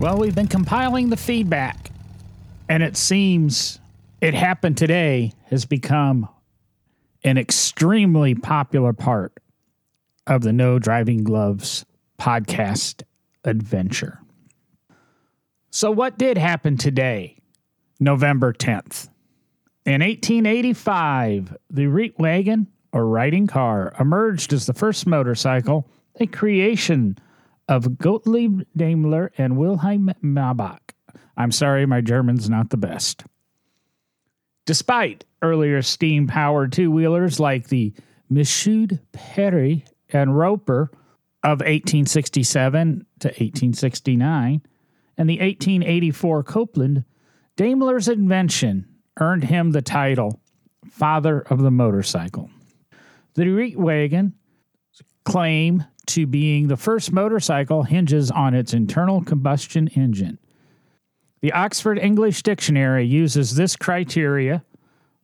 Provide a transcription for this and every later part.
Well, we've been compiling the feedback, and it seems it happened today has become an extremely popular part of the No Driving Gloves podcast adventure. So, what did happen today, November 10th? In 1885, the Reitwagen, or riding car, emerged as the first motorcycle, a creation of Gottlieb Daimler and Wilhelm Maybach. I'm sorry, my German's not the best. Despite earlier steam powered two wheelers like the Michoud Péry and Roper of 1867 to 1869 and the 1884 Copeland, Daimler's invention earned him the title Father of the Motorcycle. The Reitwagen claim to being the first motorcycle hinges on its internal combustion engine. The Oxford English Dictionary uses this criteria,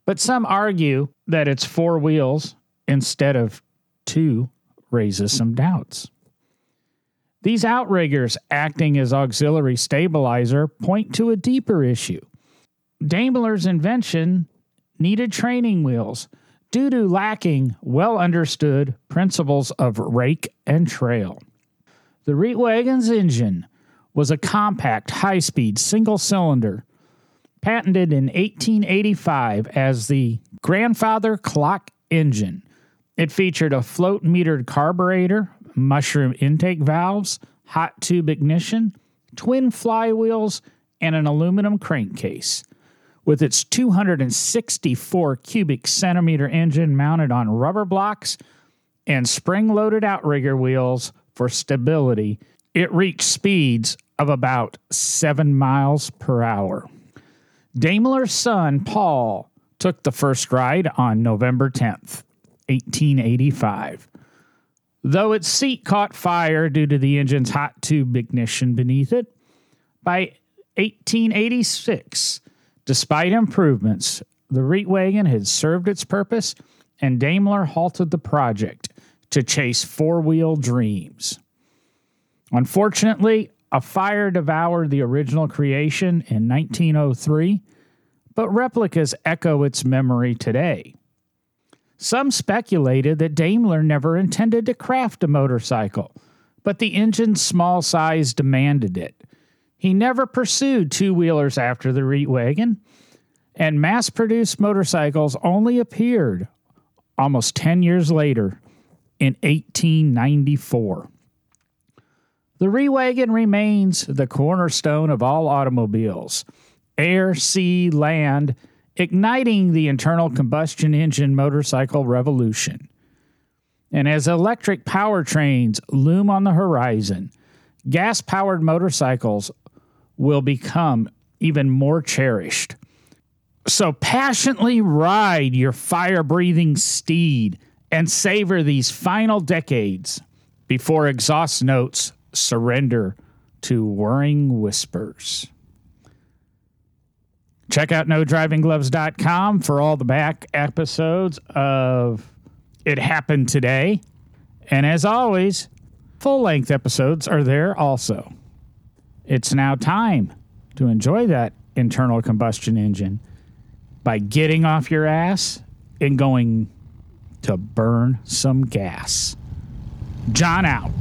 but some argue that its four wheels instead of two raises some doubts. These outriggers acting as auxiliary stabilizer point to a deeper issue. Daimler's invention needed training wheels due to lacking well understood principles of rake and trail. The Reitwagen's engine was a compact, high speed, single cylinder, patented in 1885 as the grandfather clock engine. It featured a float metered carburetor, mushroom intake valves, hot tube ignition, twin flywheels, and an aluminum crankcase with its 264 cubic centimeter engine mounted on rubber blocks and spring loaded outrigger wheels for stability, it reached speeds of about 7 miles per hour. Daimler's son, Paul, took the first ride on November 10th, 1885. Though its seat caught fire due to the engine's hot tube ignition beneath it, by 1886, Despite improvements, the Reitwagen had served its purpose, and Daimler halted the project to chase four wheel dreams. Unfortunately, a fire devoured the original creation in 1903, but replicas echo its memory today. Some speculated that Daimler never intended to craft a motorcycle, but the engine's small size demanded it. He never pursued two wheelers after the Reitwagen, and mass produced motorcycles only appeared almost 10 years later in 1894. The Reitwagen remains the cornerstone of all automobiles air, sea, land, igniting the internal combustion engine motorcycle revolution. And as electric powertrains loom on the horizon, gas powered motorcycles will become even more cherished. So passionately ride your fire breathing steed and savor these final decades before exhaust notes surrender to whirring whispers. Check out NoDrivingGloves.com for all the back episodes of It Happened Today. And as always, full length episodes are there also. It's now time to enjoy that internal combustion engine by getting off your ass and going to burn some gas. John out.